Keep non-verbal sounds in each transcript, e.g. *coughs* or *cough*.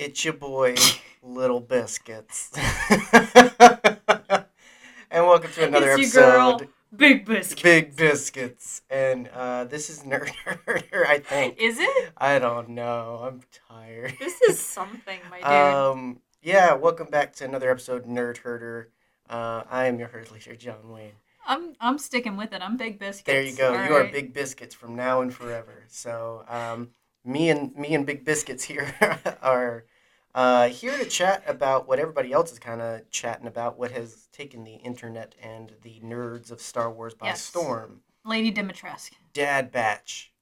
It's your boy, *laughs* Little Biscuits. *laughs* and welcome to another It's your girl, episode. Big Biscuits. Big Biscuits. And uh, this is Nerd Herder, I think. Is it? I don't know. I'm tired. This is *laughs* something, my dude. Um, yeah, welcome back to another episode Nerd Herder. Uh, I am your herd leader, John Wayne. I'm I'm sticking with it. I'm Big Biscuits. There you go. All you are. Big Biscuits from now and forever. So, um, me and me and Big Biscuits here are uh, here to chat about what everybody else is kind of chatting about, what has taken the internet and the nerds of Star Wars by Yes. storm. Lady Dimitrescu. Dad batch.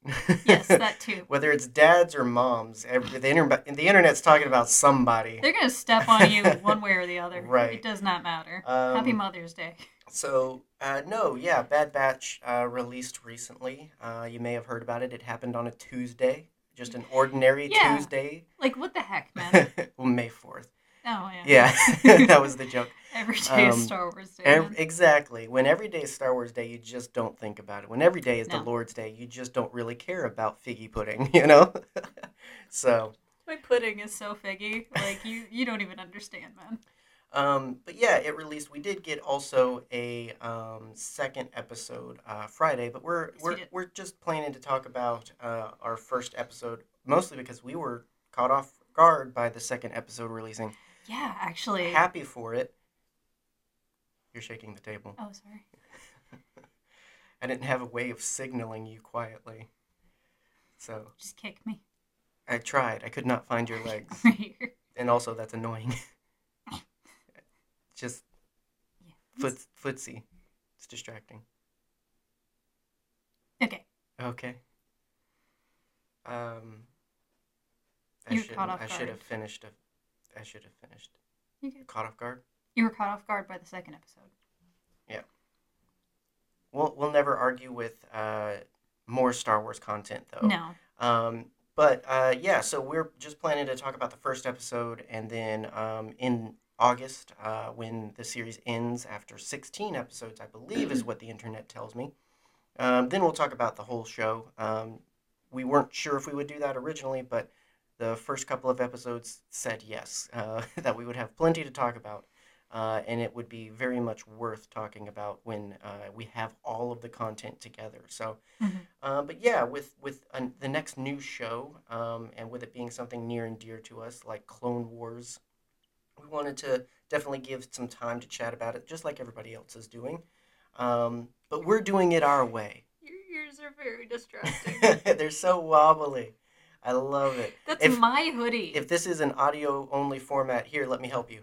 Yes, *laughs* that too. Whether it's dads or moms, every, the, inter- the internet's talking about somebody. They're gonna step on you *laughs* one way or the other. Right. It does not matter. Um, Happy Mother's Day. So, uh, no, yeah, Bad Batch uh, released recently. Uh, you may have heard about it. It happened on a Tuesday, just an ordinary Yeah. Tuesday. Like what the heck, man? *laughs* well, May 4th. Oh yeah. Yeah, *laughs* that was the joke. Every day is Um, Star Wars Day. Ev- exactly. When every day is Star Wars Day, you just don't think about it. When every day is the Lord's Day, you just don't really care about figgy pudding, *laughs* you know? so, My pudding is so figgy. Like you, you don't even understand, man. Um, but yeah, it released. We did get also a um, second episode uh, Friday, but we're Yes, we we're did. we're just planning to talk about uh, our first episode, mostly because we were caught off guard by the second episode releasing. Yeah, actually. Happy for it. You're shaking the table. oh, sorry. *laughs* I didn't have a way of signaling you quietly, so Just kick me I tried. I could not find your legs, *laughs* right here. and also that's annoying. *laughs* just Yeah. foot footsie. It's distracting. Okay. Okay. Um. I You should caught off I should have finished. A, I should have finished. You good. Caught off guard. You were caught off guard by the second episode. Yeah. We'll we'll never argue with uh more Star Wars content though. No. Um. But uh, yeah, so we're just planning to talk about the first episode, and then um, in August, uh, when the series ends after 16 episodes, I believe is *clears throat* what the internet tells me. Um, then we'll talk about the whole show. Um, we weren't sure if we would do that originally, but the first couple of episodes said yes, uh, *laughs* that we would have plenty to talk about. Uh, and it would be very much worth talking about when uh, we have all of the content together. So, Mhm. uh, but yeah, with with an, the next new show, um, and with it being something near and dear to us, like Clone Wars, we wanted to definitely give some time to chat about it, just like everybody else is doing. Um, but we're doing it our way. Your ears are very distracting. *laughs* They're so wobbly. I love it. That's If- my hoodie. If this is an audio only format, here, let me help you.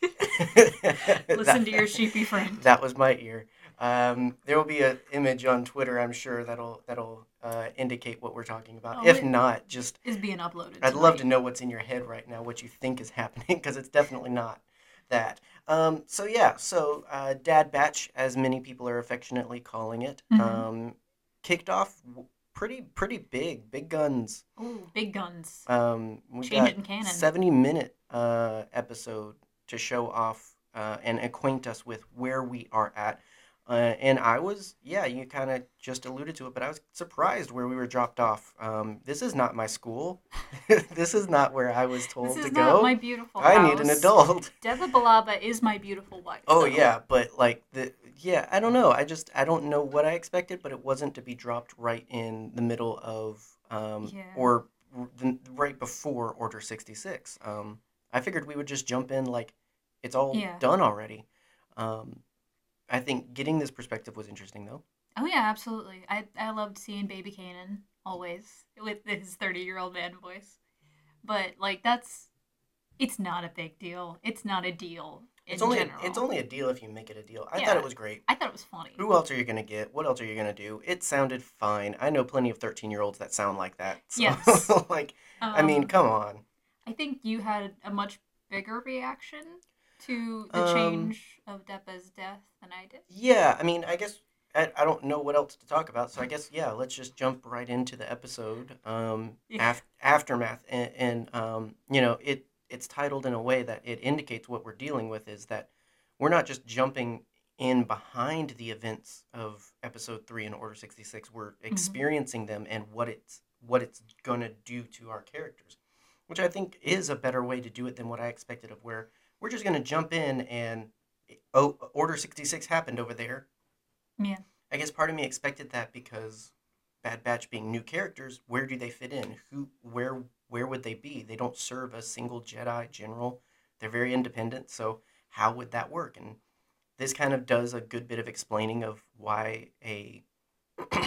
*laughs* *laughs* Listen to your sheepy friend. That was my ear. Um, there will be an image on Twitter, I'm sure that'll that'll uh, indicate what we're talking about. Oh, if not, just Is being uploaded. I'd love to know what's in your head right now, what you think is *laughs* happening, because it's definitely not that. Um, so yeah, so uh, Dad Batch, as many people are affectionately calling it, Mhm. um, kicked off pretty pretty big, big guns. Ooh, big guns. Um, we Change got it in canon. seventy minute uh, episode to show off uh, and acquaint us with where we are at. Uh, and I was, yeah, you kind of just alluded to it, but I was surprised where we were dropped off. Um, this is not my school. *laughs* this is not where I was told This is to not go. my beautiful I need an adult. *laughs* Depa Billaba is my beautiful wife. Oh though. yeah, but like the yeah, I don't know. I just I don't know what I expected, but it wasn't to be dropped right in the middle of um Yeah. or the, right before Order sixty six. Um, I figured we would just jump in like it's all Yeah. done already. Um, I think getting this perspective was interesting though. Oh yeah, absolutely. I I loved seeing Baby Kanan always with his thirty year old man voice. But like that's it's not a big deal. It's not a deal It's only general. it's only a deal if you make it a deal. I Yeah. thought it was great. I thought it was funny. Who else are you gonna get? What else are you gonna do? It sounded fine. I know plenty of thirteen year olds that sound like that. So, Yes. *laughs* like I mean, Um, come on. I think you had a much bigger reaction to the Um, change of Depa's death than I did. Yeah, I mean, I guess I, I don't know what else to talk about, so I guess yeah, let's just jump right into the episode. Um, Yeah. af- aftermath, and, and um, you know, it it's titled in a way that it indicates what we're dealing with is that we're not just jumping in behind the events of episode three in Order sixty six. We're experiencing them and what it's what it's gonna do to our characters. which I think is a better way to do it than what I expected of where we're just going to jump in and oh, Order 66 happened over there. Yeah. I guess part of me expected that because Bad Batch being new characters, where do they fit in? Who where where would they be? They don't serve a single Jedi general. They're very independent, so how would that work? And this kind of does a good bit of explaining of why a *coughs*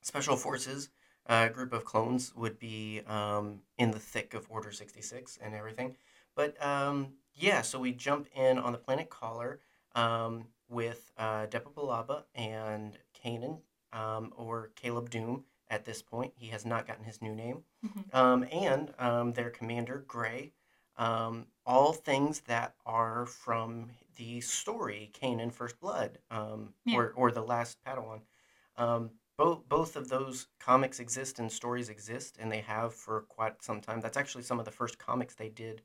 special forces uh, group of clones would be um, in the thick of Order 66 and everything. But um, yeah, so we jump in on the planet Kaller um, with uh, Depa Billaba and Kanan, um, or Caleb Dume at this point. He has not gotten his new name. Mhm. Um, and um, their commander, Gray. Um, all things that are from the story, Kanan First Blood, um, Yeah. or, or The Last Padawan. Um, both, both of those comics exist and stories exist, and they have for quite some time. That's actually some of the first comics they did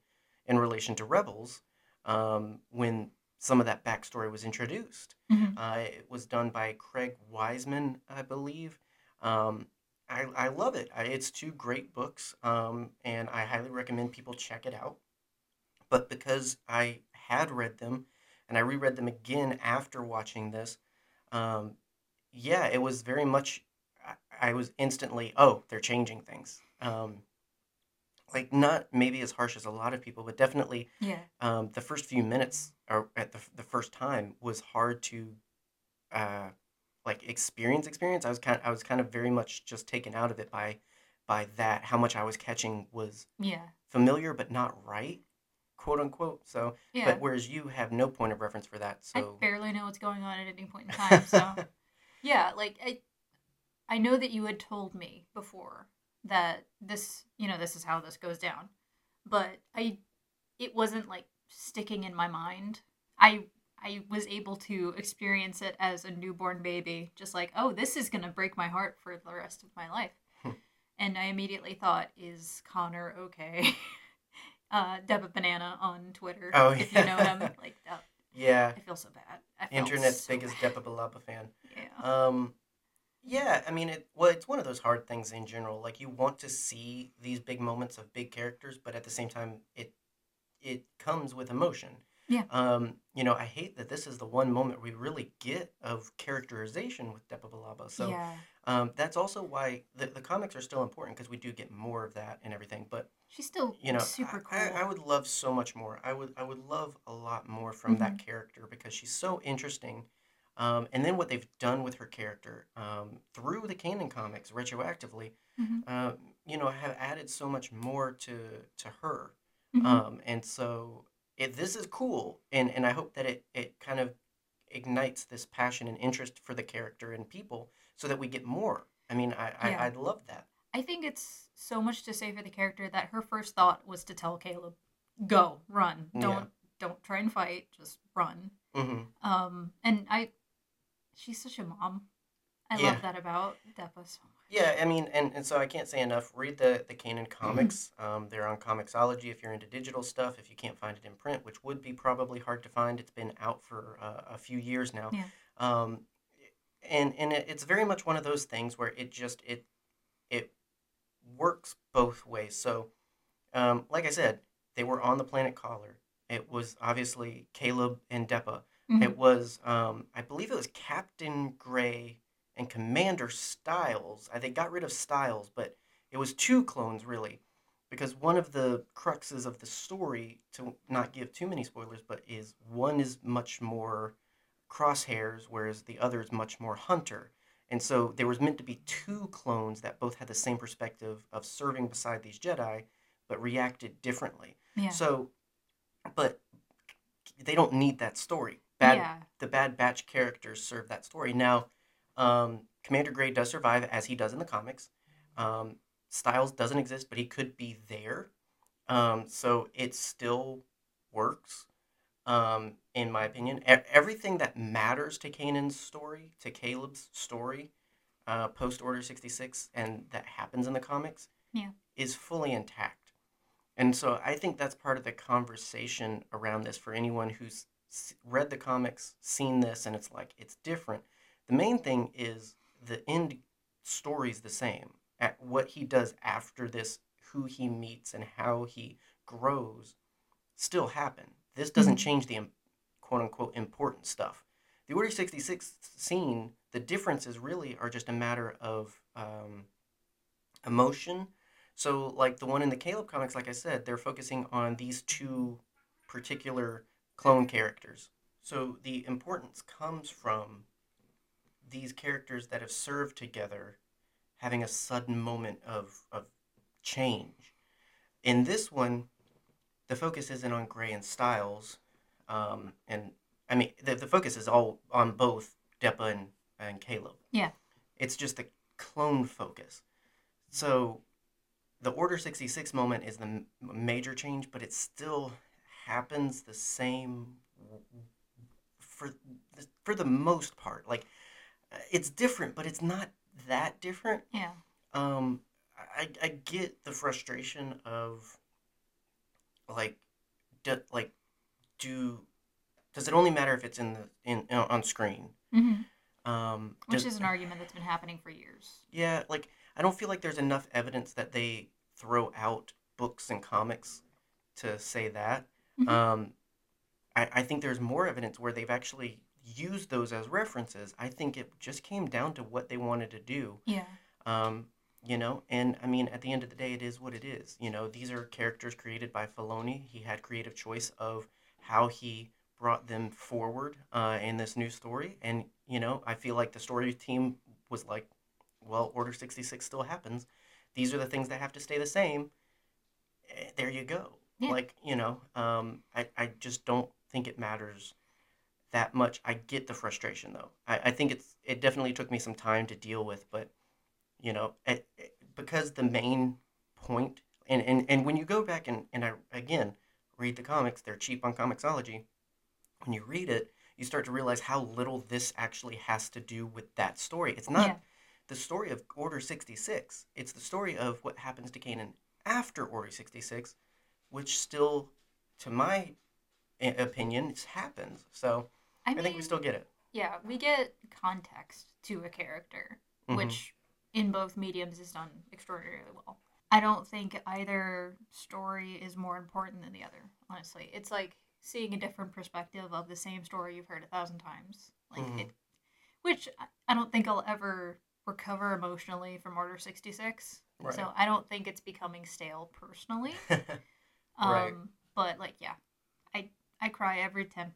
in relation to Rebels um, when some of that backstory was introduced. Mhm. Uh, it was done by Greg Weisman, I believe. Um, I, I love it. I, it's two great books, um, and I highly recommend people check it out. But because I had read them, and I reread them again after watching this, um, yeah, it was very much. I, I was instantly, oh, they're changing things. Um, like not maybe as harsh as a lot of people, but definitely Yeah. um, the first few minutes or at the, the first time was hard to uh, like experience experience i was kind of, i was kind of very much just taken out of it by by that how much i was catching was Yeah. familiar but not right quote unquote so Yeah. but whereas you have no point of reference for that I so barely know what's going on at any point in time. So *laughs* yeah, like I, I know that you had told me before that this, you know, this is how this goes down, but I, it wasn't like sticking in my mind. I, I was able to experience it as a newborn baby, just like, oh, this is gonna break my heart for the rest of my life. Hmm. and I immediately thought, is Connor okay? *laughs* uh, Deba Banana on Twitter, Oh, if you know yeah. him, like that. *laughs* yeah I feel so bad. I internet's so biggest bad. Depa fan *laughs* Yeah. Um, yeah, I mean, it. Well, it's one of those hard things in general. Like you want to see these big moments of big characters, but at the same time, it it comes with emotion. Yeah. Um, you know, I hate that this is the one moment we really get of characterization with Depa Billaba. So yeah. um, that's also why the, the comics are still important because we do get more of that and everything. But She's still you know, super cool. I, I, I would love so much more. I would I would love a lot more from that character because she's so interesting. Um, and then what they've done with her character um, through the canon comics retroactively, Mhm. uh, you know, have added so much more to to her. Mhm. Um, and so it, this is cool, and and I hope that it it kind of ignites this passion and interest for the character and people, so that we get more. I mean, I, I Yeah. I'd love that. I think it's so much to say for the character that her first thought was to tell Caleb, "Go, run. Don't don't try and fight. Just run." hmm Um, and I, she's such a mom. I Yeah. love that about Depa so much. Yeah, I mean, and, and so I can't say enough. Read the the Canon Mm-hmm. comics. Um, they're on Comixology if you're into digital stuff. If you can't find it in print, which would be probably hard to find, it's been out for uh, a few years now. Yeah. Um, and and it, it's very much one of those things where it just it it works both ways. So, um, like I said, they were on the planet Kaller. It was obviously Caleb and Depa. Mhm. It was, um, I believe it was Captain Gray and Commander Styles. They got rid of Styles, but it was two clones really, because one of the cruxes of the story, to not give too many spoilers, but is one is much more crosshairs, whereas the other is much more hunter. And so there was meant to be two clones that both had the same perspective of serving beside these Jedi, but reacted differently. Yeah. So, but they don't need that story. Bad yeah. the Bad Batch characters serve that story. Now, um, Commander Gray does survive as he does in the comics. Um, Styles doesn't exist, but he could be there. Um, so it still works, um, in my opinion. E- everything that matters to Kanan's story, to Caleb's story, uh, post Order 66, and that happens in the comics, Yeah. is fully intact. And so I think that's part of the conversation around this for anyone who's read the comics, seen this, and it's like it's different. The main thing is the end story's the same. At what he does after this, who he meets and how he grows still happen. This doesn't Mhm. change the quote unquote important stuff. The Order 66 scene, the differences really are just a matter of um, emotion. So, like the one in the Caleb comics, like I said, they're focusing on these two particular clone characters. So, the importance comes from these characters that have served together having a sudden moment of, of change. In this one, the focus isn't on Gray and Styles. Um, and I mean, the, the focus is all on both Depa and, and Caleb. Yeah. It's just the clone focus. So the Order 66 moment is the m- major change, but it's still happens the same for the, for the most part. Like it's different, but it's not that different. Yeah. Um, I I get the frustration of like, do, like, do does it only matter if it's in the in, in on screen? Mm-hmm. Um, Which does- is an argument that's been happening for years. yeah, like I don't feel like there's enough evidence that they throw out books and comics to say that. Mhm. Um, I, I think there's more evidence where they've actually used those as references. I think it just came down to what they wanted to do. Yeah. Um, you know, and I mean, at the end of the day, it is what it is. You know, these are characters created by Filoni. He had creative choice of how he brought them forward uh, in this new story. And, you know, I feel like the story team was like, well, Order 66 still happens. These are the things that have to stay the same. Eh, There you go. Yeah. Like, you know, um, I, I just don't think it matters that much. I get the frustration though. I, I think it's it definitely took me some time to deal with, but you know, it, it- because the main point and, and, and when you go back and, and I again read the comics, they're cheap on Comixology. When you read it, you start to realize how little this actually has to do with that story. It's not Yeah. the story of Order 66. It's the story of what happens to Kanan after Order 66, which still, to my opinion, happens. So I, I, mean, think we still get it. yeah, we get context to a character, Mhm. which in both mediums is done extraordinarily well. I don't think either story is more important than the other, honestly. It's like seeing a different perspective of the same story you've heard a thousand times. Like Mhm. it which I- I don't think I'll ever recover emotionally from Order 66. Right. So I don't think it's becoming stale personally. *laughs* Um Right. but like yeah. I I cry every time.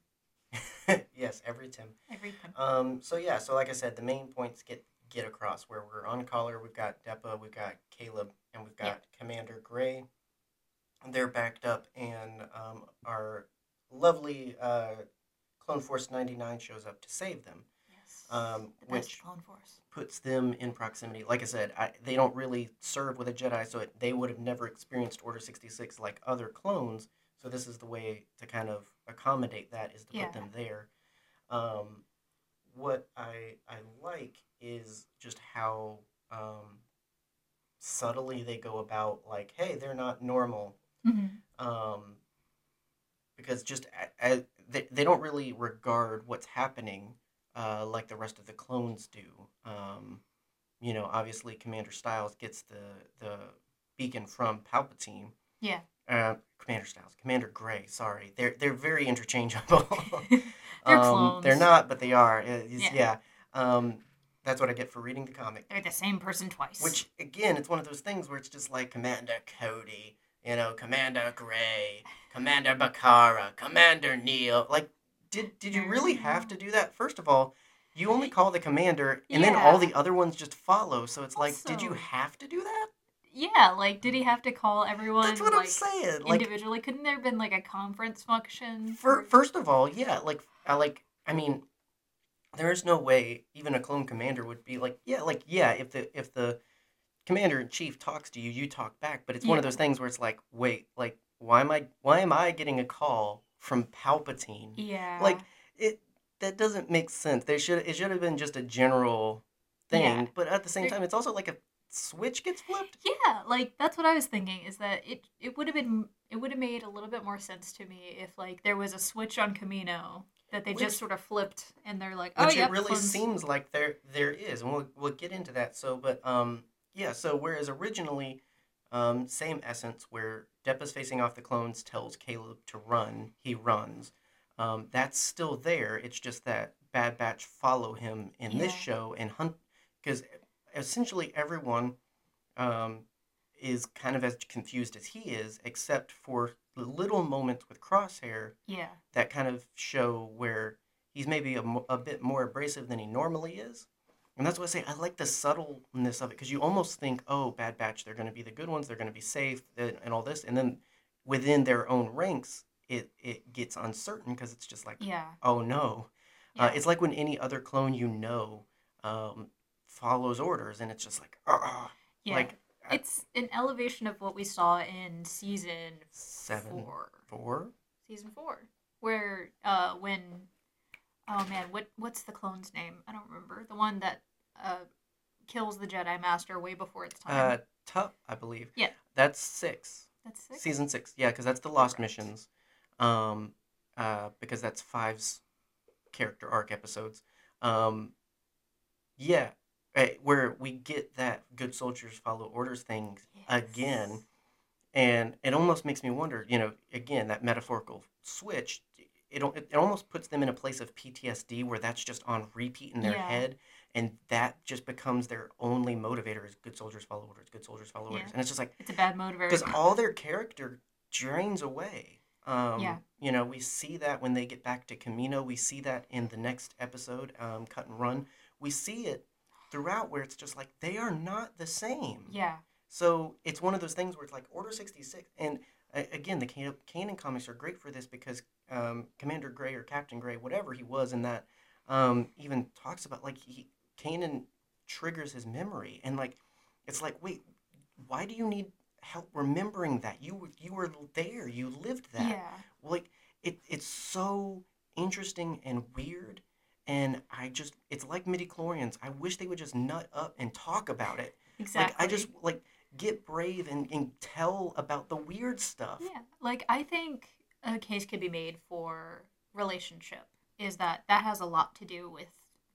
*laughs* yes, every Tim. Every time. Um, so yeah, so like I said, the main points get get across where we're on Kaller. We've got Depa, we've got Caleb, and we've got Yeah. Commander Gray. They're backed up, and um, our lovely uh, Clone Force ninety nine shows up to save them. Um, which puts them in proximity. Like I said, I, they don't really serve with a Jedi, so it, they would have never experienced Order 66 like other clones. So this is the way to kind of accommodate that is to Yeah. put them there. Um, what I I like is just how um, subtly they go about like, hey, they're not normal Mm-hmm. um, because just a, a, they, they don't really regard what's happening uh, like the rest of the clones do. Um, you know, obviously Commander Styles gets the the beacon from Palpatine. Yeah. Uh, Commander Styles, Commander Gray. Sorry, they're they're very interchangeable. *laughs* They're *laughs* um, They're not, but they are. It's- Yeah. yeah. Um, that's what I get for reading the comic. They're the same person twice. Which again, it's one of those things where it's just like Commander Cody, you know, Commander Gray, Commander Bacara, Commander Neyo. Like, did did you really have to mm-hmm. do that? First of all, you only call the commander, and then all the other ones just follow. So it's like, did you have to do that? yeah, like did he have to call everyone That's what like I'm saying. Like, individually? Couldn't there have been like a conference function? for, first of all, yeah, like I like I mean, there is no way even a clone commander would be like, yeah, like yeah, if the if the commander in chief talks to you, you talk back. But it's one of those things where it's like, wait, like why am I why am I getting a call from Palpatine? yeah, Like it that doesn't make sense. There should it should have been just a general thing, Yeah. but at the same time, it's also like a switch gets flipped. yeah, like that's what I was thinking. Is that it? It would have been. It would have made a little bit more sense to me if like there was a switch on Camino that they Which- just sort of flipped and they're like, oh which yeah, it really seems like there there is, and we'll we'll get into that. So, but um, yeah. So whereas originally, Um, same essence where Depa's facing off the clones, tells Caleb to run, he runs. Um, that's still there. It's just that Bad Batch follow him in this show and hunt because essentially everyone um, is kind of as confused as he is, except for the little moments with Crosshair Yeah. that kind of show where he's maybe a, a bit more abrasive than he normally is. And that's what I say. I like the subtleness of it because you almost think, oh, Bad Batch, they're going to be the good ones, they're going to be safe, and, and all this. And then within their own ranks, it, it gets uncertain because it's just like, Yeah. oh no. Yeah. Uh, it's like when any other clone you know um, follows orders, and it's just like, ah, yeah. like I- it's an elevation of what we saw in season seven, four. four. Season four, where uh when oh man, what what's the clone's name? I don't remember. The one that uh kills the Jedi Master way before its time. Uh, Tup, I believe. Yeah. That's six. That's six. Season six, yeah, because that's the Lost Correct. Missions, um, uh, because that's Five's character arc episodes. Um, yeah, eh, where we get that good soldiers follow orders thing again, and it almost makes me wonder. You know, again, that metaphorical switch. It, it almost puts them in a place of PTSD where that's just on repeat in their Yeah. head, and that just becomes their only motivator is good soldiers follow orders, good soldiers follow orders, Yeah. and it's just like It's a bad motivator. because all their character drains away. Um, Yeah. You know, we see that when they get back to Camino. We see that in the next episode, um, Cut and Run. We see it throughout where it's just like they are not the same. yeah. So it's one of those things where it's like Order 66. And again, the Can- Kanan comics are great for this because um, Commander Gray or Captain Gray, whatever he was in that, um, even talks about like he Kanan triggers his memory. And like, it's like, wait, why do you need help remembering that? You, were- you were there, you lived that Yeah. like it it's so interesting and weird and i just it's like midichlorians i wish they would just nut up and talk about it Exactly. like i just like get brave and, and tell about the weird stuff Yeah, like I think a case could be made for relationship is that that has a lot to do with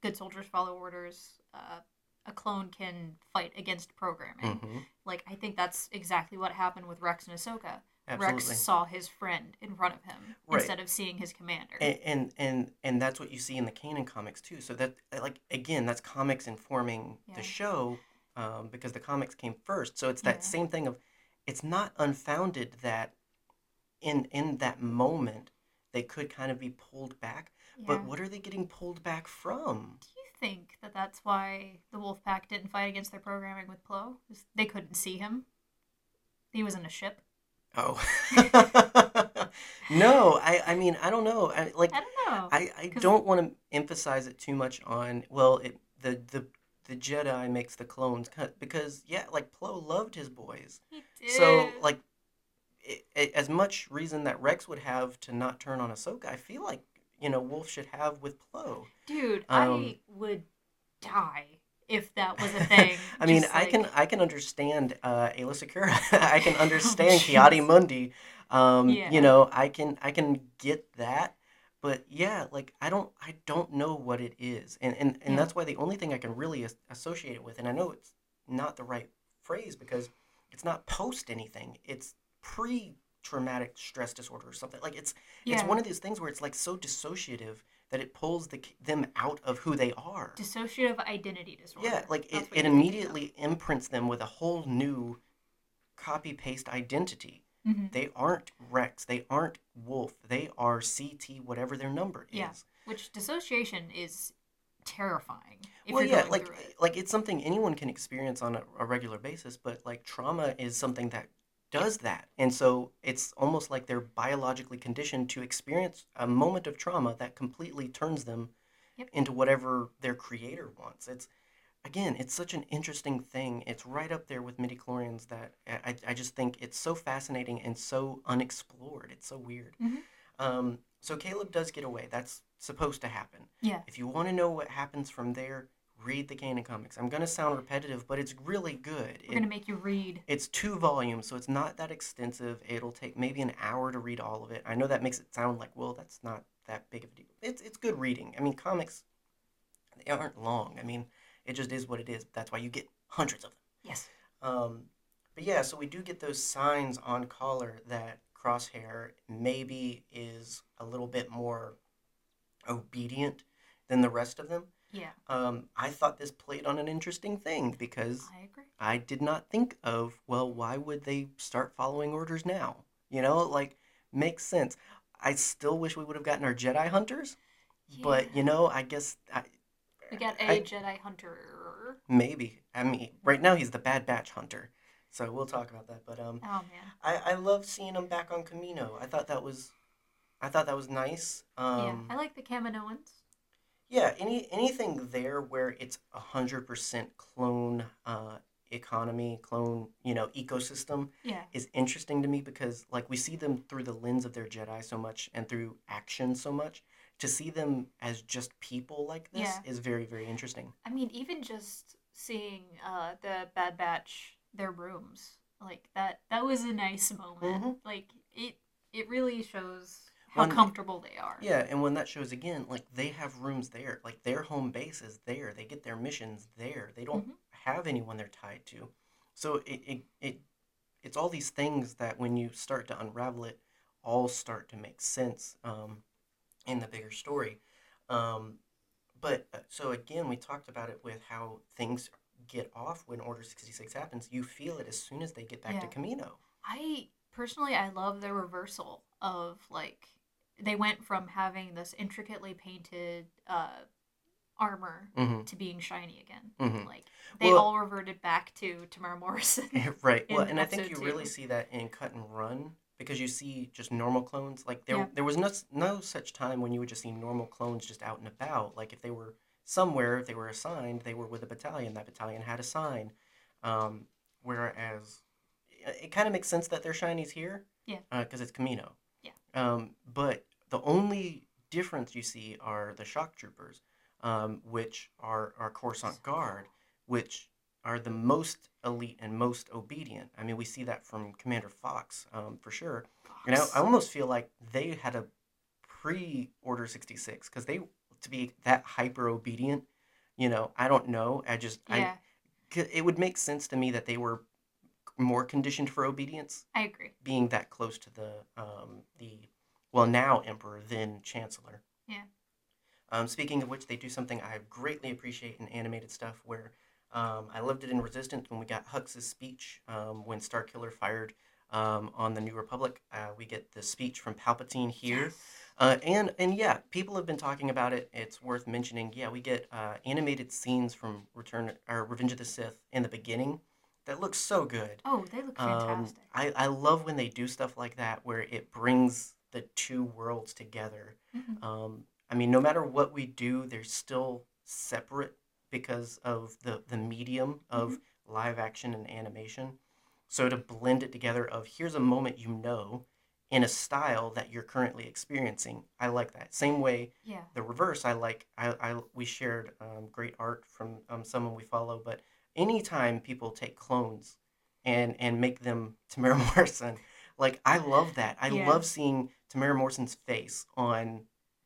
good soldiers follow orders. Uh, a clone can fight against programming. Mhm. Like I think that's exactly what happened with Rex and Ahsoka. absolutely Rex saw his friend in front of him Right. instead of seeing his commander. and, and and and that's what you see in the Kanan comics too. So that like again, that's comics informing Yeah. the show um, because the comics came first. So it's that Yeah. same thing of it's not unfounded that in in that moment they could kind of be pulled back. yeah. But what are they getting pulled back from? do you think that that's why the Wolfpack didn't fight against their programming with Plo? They couldn't see him. He was in a ship. Oh, *laughs* no. I I mean I don't know. I like I don't know. I, I don't want to emphasize it too much on well it the the the Jedi makes the clones cut because yeah like Plo loved his boys he did. so like i i as much reason that Rex would have to not turn on Ahsoka I feel like you know Wolf should have with Plo Dude, Um, I would die if that was a *laughs* thing. I mean Just I can I can understand uh, Aayla Secura *laughs* I can *laughs* understand jeez. Ki-Adi-Mundi um, Yeah. you know I can I can get that but yeah like i don't i don't know what it is and and, and Yeah. that's why the only thing i can really as- associate it with and i know it's not the right phrase because it's not post anything it's pre traumatic stress disorder or something like it's it's one of these things where it's like so dissociative that it pulls the them out of who they are dissociative identity disorder. yeah like That's it, it you're thinking of. immediately imprints them with a whole new copy paste identity Mhm. they aren't rex they aren't wolf they are ct whatever their number is Yeah. Which dissociation is terrifying if well, yeah, like it. like it's something anyone can experience on a, a regular basis, but like trauma is something that does that, and so it's almost like they're biologically conditioned to experience a moment of trauma that completely turns them Yep. into whatever their creator wants. It's again, it's such an interesting thing. It's right up there with midichlorians that I, I- just think it's so fascinating and so unexplored. It's so weird. Mhm. Um, so Caleb does get away. That's supposed to happen. Yeah. If you want to know what happens from there, read the Kanan comics. I'm going to sound repetitive, but it's really good. We're It- gonna make you read. it's two volumes, so it's not that extensive. It'll take maybe an hour to read all of it. I know that makes it sound like, well, that's not that big of a deal. It's it's good reading. I mean, comics they aren't long. I mean, it just is what it is. That's why you get hundreds of them. Yes. Um, but yeah, so we do get those signs on Kaller that Crosshair maybe is a little bit more obedient than the rest of them. Yeah, Um, I thought this played on an interesting thing because I agree. I did not think of, well, why would they start following orders now? You know, like, makes sense. I still wish we would have gotten our Jedi hunters, but, you know, I guess I, we got a I- Jedi Hunter. maybe. I mean, right now he's the Bad Batch hunter. So we'll talk about that. But um, Oh man. I, I love seeing him back on Camino. I thought that was, I thought that was nice. Um, yeah, I like the Kaminoans. Yeah, any anything there where it's a hundred percent clone uh, economy, clone you know ecosystem Yeah, is interesting to me because like we see them through the lens of their Jedi so much and through action so much. To see them as just people like this Yeah. is very very interesting. I mean, even just seeing uh, the Bad Batch their rooms like that that was a nice moment. Mhm. Like it it really shows how When- comfortable they are. Yeah, and when that shows again, like they have rooms there, like their home base is there. They get their missions there. They don't Mhm. have anyone they're tied to. So it, it it it's all these things that when you start to unravel it, all start to make sense um, in the bigger story. Um, but uh, so again, we talked about it with how things get off when Order sixty six happens. You feel it as soon as they get back to Camino. I personally I love the reversal of like they went from having this intricately painted uh, armor hmm to being shiny again. hmm Like they Well- all reverted back to Temuera Morrison. *laughs* right. *laughs* Well, and I think you episode really see that in Cut and Run because you see just normal clones. Like there, Yeah. there was no no such time when you would just see normal clones just out and about. Like if they were somewhere, if they were assigned, they were with a battalion. That battalion had a sign. Um, whereas it, it kind of makes sense that they're shinies here. Yeah. Because it's Camino. Yeah. Um, but the only difference you see are the shock troopers, um, which are are Coruscant Guard, which are the most elite and most obedient. I mean, we see that from Commander Fox um, for sure. And I, I almost feel like they had a pre Order 66 because they, to be that hyper obedient, you know, I don't know. I just, yeah, I, it would make sense to me that they were more conditioned for obedience, I agree. being that close to the, um, the, well, now Emperor, then Chancellor. Yeah. Um, speaking of which, they do something I greatly appreciate in animated stuff where um, I loved it in Resistance when we got Hux's speech um, when Starkiller fired um, on the New Republic. Uh, we get the speech from Palpatine here. Yes. Uh, and and yeah, people have been talking about it. It's worth mentioning. Yeah, we get uh, animated scenes from Return or Revenge of the Sith in the beginning that looks so good. Oh, they look Um, fantastic. I, I love when they do stuff like that where it brings the two worlds together. Mhm. Um, I mean, no matter what we do, they're still separate because of the, the medium of live action and animation. So to blend it together of here's a moment you know in a style that you're currently experiencing, I like that. Same way Yeah. the reverse i like i, I we shared um, great art from um, someone we follow but anytime people take clones and and make them *laughs* temuera morrison like i love that i Yeah. love seeing temuera morrison's face on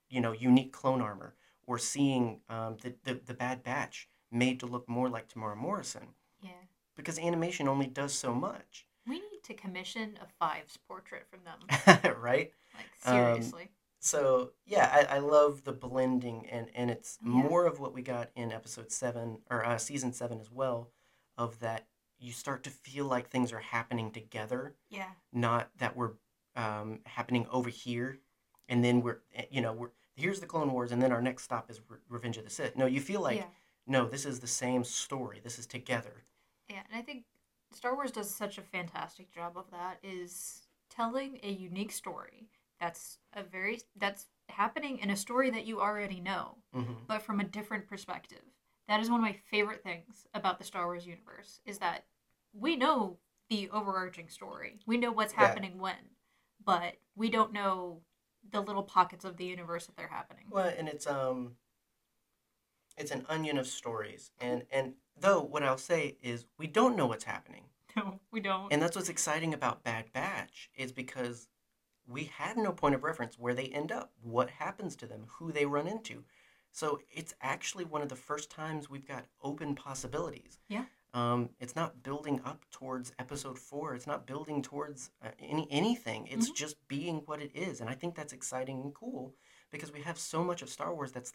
you know unique clone armor or seeing um, the, the the bad batch made to look more like temuera morrison Yeah. because animation only does so much We need to commission a Fives portrait from them. *laughs* right Like Um, seriously. so yeah I, I love the blending and and it's Yeah. more of what we got in episode seven or uh, season seven as well of that you start to feel like things are happening together yeah. not that we're um, happening over here and then we're eh, you know we're here's the clone wars and then our next stop is Re- revenge of the sith no you feel like yeah. no this is the same story this is together Yeah, and I think Star Wars does such a fantastic job of that is telling a unique story that's a very that's happening in a story that you already know, hmm but from a different perspective. That is one of my favorite things about the Star Wars universe is that we know the overarching story. We know what's Yeah. happening when, but we don't know the little pockets of the universe that they're happening. Well, and it's um, it's an onion of stories, and and though what I'll say is we don't know what's happening, *laughs* No, we don't. and that's what's exciting about Bad Batch is because we had no point of reference where they end up, what happens to them, who they run into. So it's actually one of the first times we've got open possibilities. Yeah. Um, it's not building up towards episode four. It's not building towards uh, any anything. It's Mhm. just being what it is, and I think that's exciting and cool because we have so much of Star Wars that's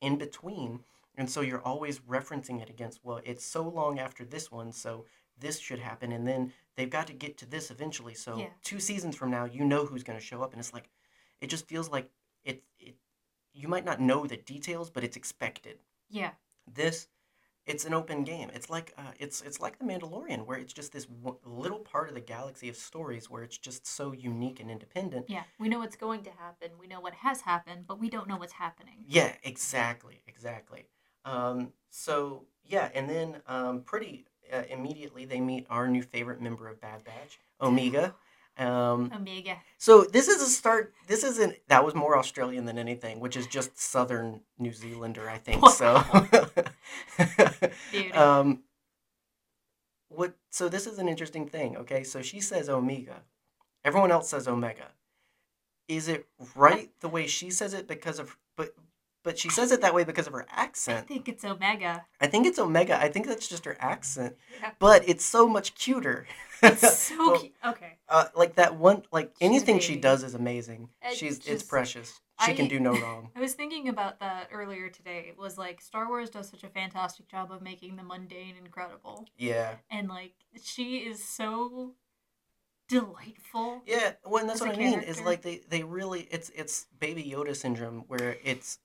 in between, and so you're always referencing it against. Well, it's so long after this one, so this should happen, and then they've got to get to this eventually. So Yeah. two seasons from now, you know who's going to show up, and it's like, it just feels like it. It you might not know the details, but it's expected Yeah. this it's an open game it's like uh, it's it's like the mandalorian where it's just this w- little part of the galaxy of stories where it's just so unique and independent Yeah. We know what's going to happen. We know what has happened, but we don't know what's happening. yeah exactly exactly um, so yeah and then um, pretty uh, immediately they meet our new favorite member of bad batch omega um, Omega. so this is a start this isn't that was more australian than anything which is just southern new zealander i think so. Dude. *laughs* um what so this is an interesting thing okay? So she says omega. Everyone else says omega. Is it right the way she says it because of but but she says it that way because of her accent. I think it's Omega. i think it's omega i think that's just her accent Yeah. but it's so much cuter *laughs* It's so cute. Okay. uh, like that one like She's anything she does is amazing It's she's it's precious she can do no wrong *laughs* I was thinking about that earlier today. It was like Star Wars does such a fantastic job of making the mundane incredible. yeah And like she is so delightful. Yeah, well, and that's what I mean. Is like they they really it's it's Baby Yoda syndrome where it's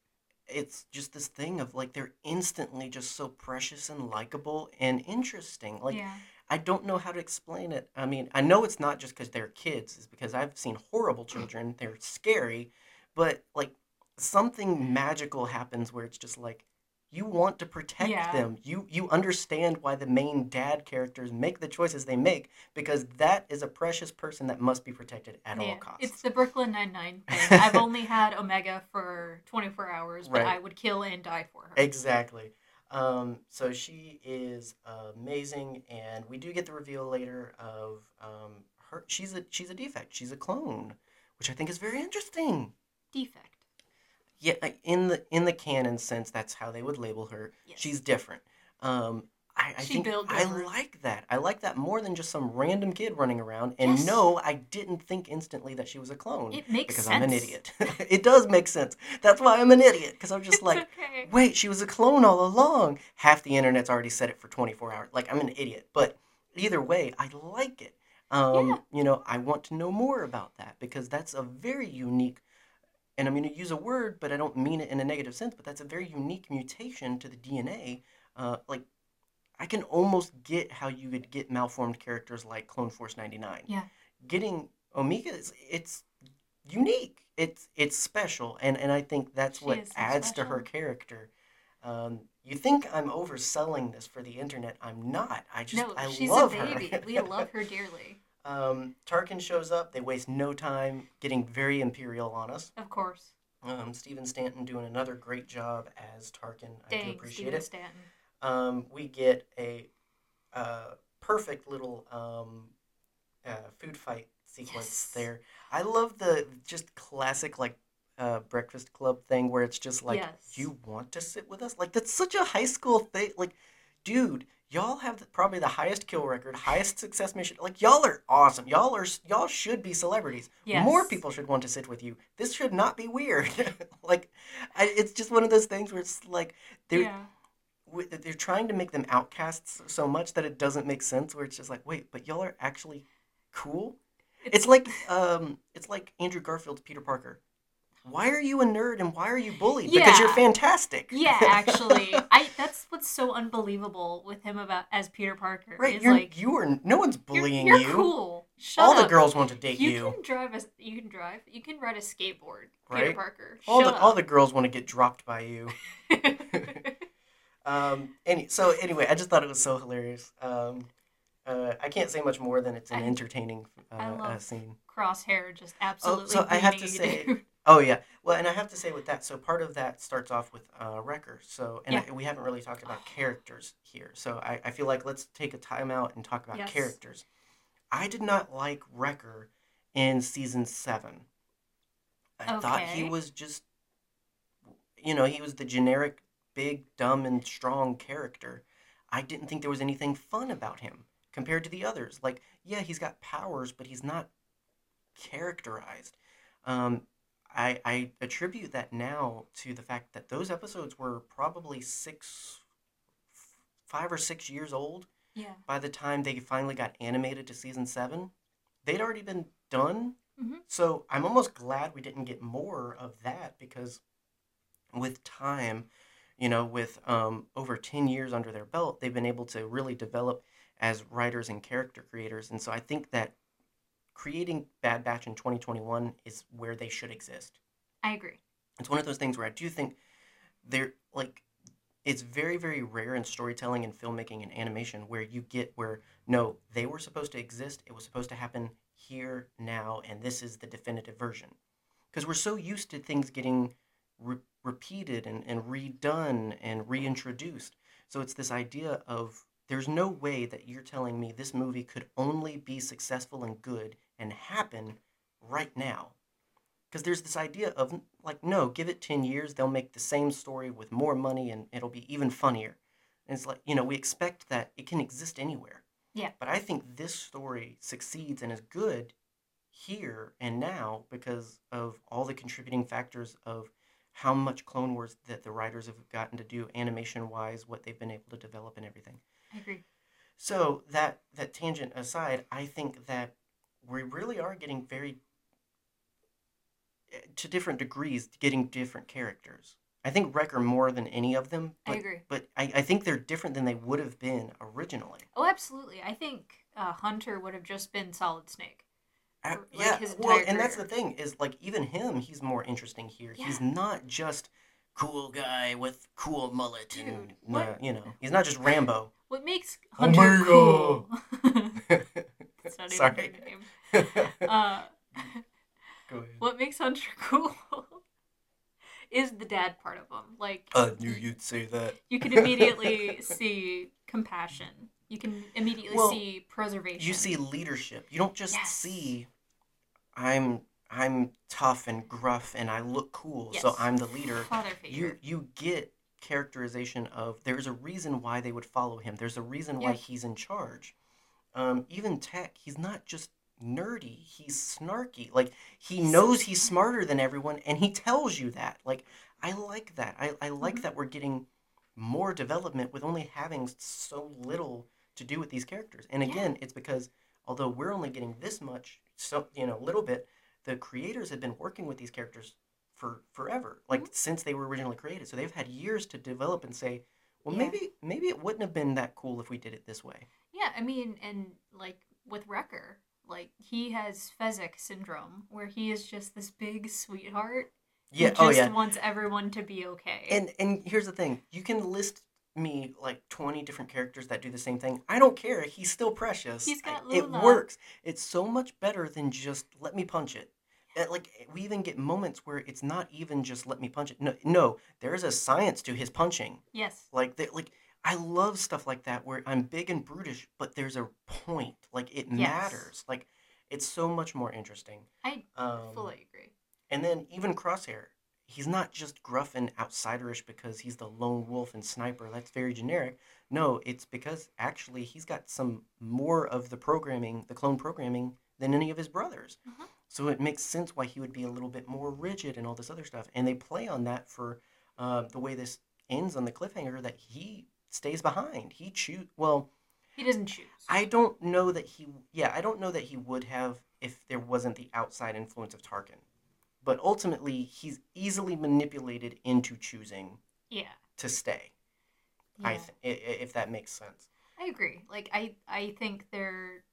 it's just this thing of like they're instantly just so precious and likable and interesting. Like yeah. I don't know how to explain it. I mean, I know it's not just because they're kids. It's because I've seen horrible mm. children. They're scary, but like something magical happens where it's just like you want to protect Yeah. them. You you understand why the main dad characters make the choices they make because that is a precious person that must be protected at all costs. It's the Brooklyn Nine Nine *laughs* thing. I've only had Omega for 24 hours, but Right. I would kill and die for her. Exactly. Um, so she is amazing, and we do get the reveal later of um, her. She's a she's a defect. She's a clone, which I think is very interesting. Defect. Yeah, like, in the in the canon sense, that's how they would label her. Yes. She's different. Um, I, I She think built I like that. I like that more than just some random kid running around. And Yes. no, I didn't think instantly that she was a clone It makes because sense. I'm an idiot. *laughs* it does make sense. That's why I'm an idiot because I'm just It's *laughs* like. okay. wait, she was a clone all along. Half the internet's already said it for 24 hours. Like, I'm an idiot. But either way, I like it. Um, Yeah. You know, I want to know more about that because that's a very unique, and I'm going to use a word, but I don't mean it in a negative sense, but that's a very unique mutation to the DNA. Uh, like, I can almost get how you would get malformed characters like Clone Force 99. Yeah. Getting Omega, is, it's unique. It's it's special, and, and I think that's She what adds to her character. Um, you think I'm overselling this for the internet? I'm not. I just no, I she's love a baby. her. we *laughs* love her dearly. Um, Tarkin shows up. They waste no time getting very imperial on us. Of course. Um, Stephen Stanton doing another great job as Tarkin. I do appreciate Stephen it. Stanton. Um, we get a uh, perfect little um, uh, food fight sequence Yes. there. I love the just classic like uh, Breakfast Club thing where it's just like, Yes. you want to sit with us? Like that's such a high school thing. Like, dude, y'all have the, probably the highest kill record, highest success mission. Like y'all are awesome. Y'all are y'all should be celebrities. Yes. More people should want to sit with you. This should not be weird. *laughs* like, I, it's just one of those things where it's like they're Yeah. they're trying to make them outcasts so much that it doesn't make sense. Where it's just like, wait, but y'all are actually cool. It's like um, it's like Andrew Garfield's Peter Parker. Why are you a nerd and why are you bullied? Because you're fantastic. Yeah, *laughs* actually, I that's what's so unbelievable with him about as Peter Parker. right. is You're like you are no one's you're- bullying you're, you. cool. Shut All up. the girls want to date You, you. can drive a you can drive. You can ride a skateboard. Right. Peter Parker. All Shut the all the girls want to get dropped by you. *laughs* *laughs* Um, any so anyway, I just thought it was so hilarious. Um, uh, I can't say much more than it's an I- entertaining uh, I uh, love- scene. Crosshair just absolutely. Oh, so I have to say-. Oh yeah. Well, and I have to say with that, so part of that starts off with uh, Wrecker. So, and Yeah. I, we haven't really talked about characters here. So I, I feel like let's take a time out and talk about Yes. characters. I did not like Wrecker in season seven. I thought he was just, you know, he was the generic big, dumb, and strong character. I didn't think there was anything fun about him compared to the others. Like, yeah, he's got powers, but he's not characterized. Um, I, I attribute that now to the fact that those episodes were probably six, five or six years old Yeah. by the time they finally got animated to season seven. They'd already been done. Mhm. So I'm almost glad we didn't get more of that because with time, you know, with um, over 10 years under their belt, they've been able to really develop as writers and character creators. And so I think that creating Bad Batch in 2021 is where they should exist. I agree. It's one of those things where I do think they're like it's very very rare in storytelling and filmmaking and animation where you get where no they were supposed to exist it was supposed to happen here now and this is the definitive version because we're so used to things getting re- repeated and, and redone and reintroduced so it's this idea of there's no way that you're telling me this movie could only be successful and good and happen right now because there's this idea of like no give it 10 years they'll make the same story with more money and it'll be even funnier and it's like you know we expect that it can exist anywhere Yeah. but i think this story succeeds and is good here and now because of all the contributing factors of how much clone wars that the writers have gotten to do animation wise what they've been able to develop and everything I agree. so that that tangent aside, I think that we really are getting very eh, to different degrees getting different characters. I think Wrecker more than any of them. I agree. But I, I think they're different than they would have been originally. Oh, absolutely. I think uh, Hunter would have just been Solid Snake. Uh, Or, like, yeah, his well, entire and that's the thing is like even him, he's more interesting here. He's not just cool guy with cool mullet Dude, uh, what- you know he's not just Rambo. What makes Hunter Omega. cool? *laughs* That's not even *laughs* Sorry. *laughs* Uh, Go ahead. what makes Hunter *laughs* cool is the dad part of him. Like, I knew you'd say that. you can immediately *laughs* see compassion. You can immediately Well, see preservation. you see leadership. You don't just Yes. see I'm I'm tough and gruff and I look cool, yes. so I'm the leader. father figure. You you get characterization of there's a reason why they would follow him. There's a reason why he's in charge. Um, even Tech, he's not just nerdy. He's snarky. Like he knows he's smarter than everyone, and he tells you that. Like I like that. I I like Mhm. that we're getting more development with only having so little to do with these characters. And Yeah. again, it's because although we're only getting this much, so you know, a little bit, the creators have been working with these characters for forever, like Mm-hmm. since they were originally created. So they've had years to develop and say, well, Yeah. maybe maybe it wouldn't have been that cool if we did it this way. Yeah, I mean, and like with Wrecker, like he has Fezzik syndrome, where he is just this big sweetheart Yeah. who Oh just yeah. wants everyone to be okay. And and here's the thing: you can list me like 20 different characters that do the same thing. I don't care. He's still precious. He's got I- it works. It's so much better than just let me punch it. Uh, Like we even get moments where it's not even just let me punch it. No, no, there is a science to his punching. yes, Like they, like I love stuff like that where I'm big and brutish, but there's a point. Like it Yes. matters. Like it's so much more interesting. I Um, fully agree. and then even Crosshair, he's not just gruff and outsiderish because he's the lone wolf and sniper. That's very generic. No, it's because actually he's got some more of the programming, the clone programming, than any of his brothers. Mhm. So it makes sense why he would be a little bit more rigid and all this other stuff. And they play on that for uh, the way this ends on the cliffhanger that he stays behind. He choose well. He doesn't choose. I don't know that he. Yeah, I don't know that he would have if there wasn't the outside influence of Tarkin. But ultimately, he's easily manipulated into choosing yeah, to stay. yeah. I th- if that makes sense. I agree. Like I I think there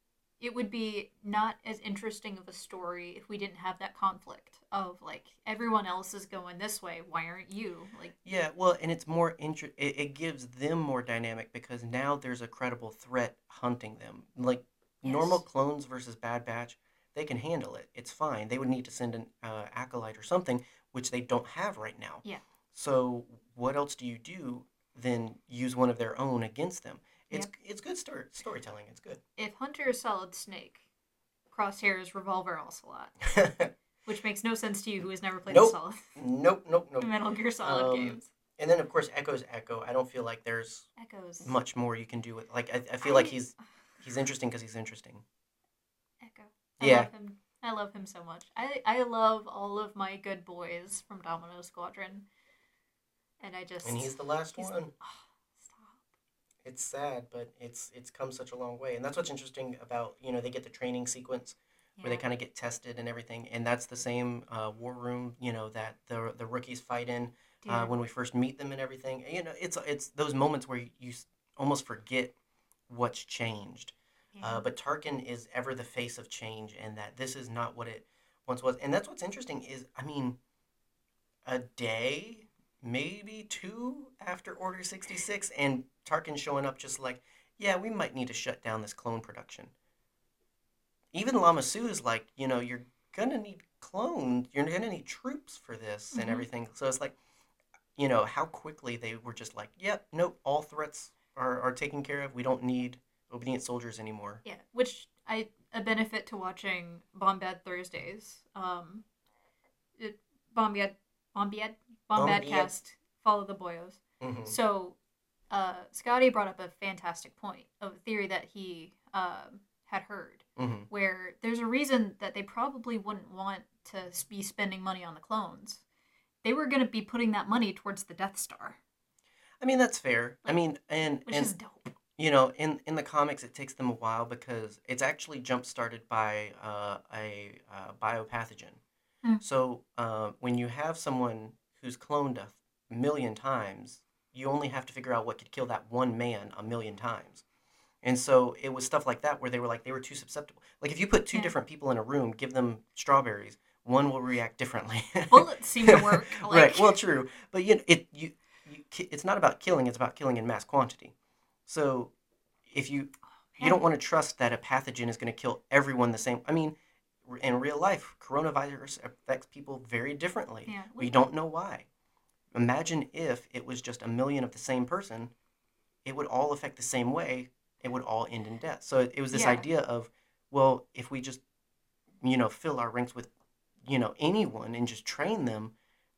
it would be not as interesting of a story if we didn't have that conflict of like everyone else is going this way, why aren't you? Like Yeah, well, and it's more inter- it, it gives them more dynamic because now there's a credible threat hunting them. Like normal clones versus Bad Batch, they can handle it. It's fine. They would need to send an uh, acolyte or something, which they don't have right now. Yeah. So what else do you do than use one of their own against them? It's it's good story storytelling. It's good. if Hunter is Solid Snake, Crosshair is Revolver Ocelot, *laughs* which makes no sense to you who has never played Nope. Solid nope, nope, nope. *laughs* Metal Gear Solid Um, games. And then of course Echo's Echo. I don't feel like there's Echoes. much more you can do with like I, I feel like he's he's interesting because he's interesting. Echo. I Yeah. love him. I love him so much. I I love all of my good boys from Domino Squadron. And I just And he's the last he's- one. oh. It's sad, but it's it's come such a long way. And that's what's interesting about, you know, they get the training sequence where they kind of get tested and everything. And that's the same uh, war room, you know, that the the rookies fight in uh, when we first meet them and everything. You know, it's it's those moments where you, you almost forget what's changed. yeah. Uh, but Tarkin is ever the face of change, and that this is not what it once was. And that's what's interesting is, I mean, a day, maybe two after Order sixty six, and Tarkin showing up just like, yeah, we might need to shut down this clone production. Even Lama is like, you know, you're gonna need clones, you're gonna need troops for this and Mhm. everything. So it's like, you know, how quickly they were just like, yep, nope, all threats are, are taken care of. We don't need obedient soldiers anymore. Yeah, which I a benefit to watching Bombad Thursdays. Um, it, Bombad, Bombad, Bombad Bombad. cast. Follow the boyos. hmm So, uh, Scotty brought up a fantastic point of a theory that he um had heard, hmm where there's a reason that they probably wouldn't want to be spending money on the clones. They were going to be putting that money towards the Death Star, I mean, that's fair. I mean, and which and is dope. you know, in in the comics, it takes them a while because it's actually jump started by uh, a uh, biopathogen. Hmm. So uh, when you have someone who's cloned a million times, you only have to figure out what could kill that one man a million times. And so it was stuff like that where they were like they were too susceptible. Like if you put two Yeah. different people in a room, give them strawberries, one will react differently. *laughs* Bullets seem to work. *laughs* right. Well, true, but you know, it you, you it's not about killing; it's about killing in mass quantity. So if you you don't want to trust that a pathogen is going to kill everyone the same. I mean, in real life, coronavirus affects people very differently. Yeah, We don't know why. Imagine if it was just a million of the same person, it would all affect the same way. It would all end in death. So it, it was this Yeah. idea of, well, if we just, you know, fill our ranks with, you know, anyone and just train them,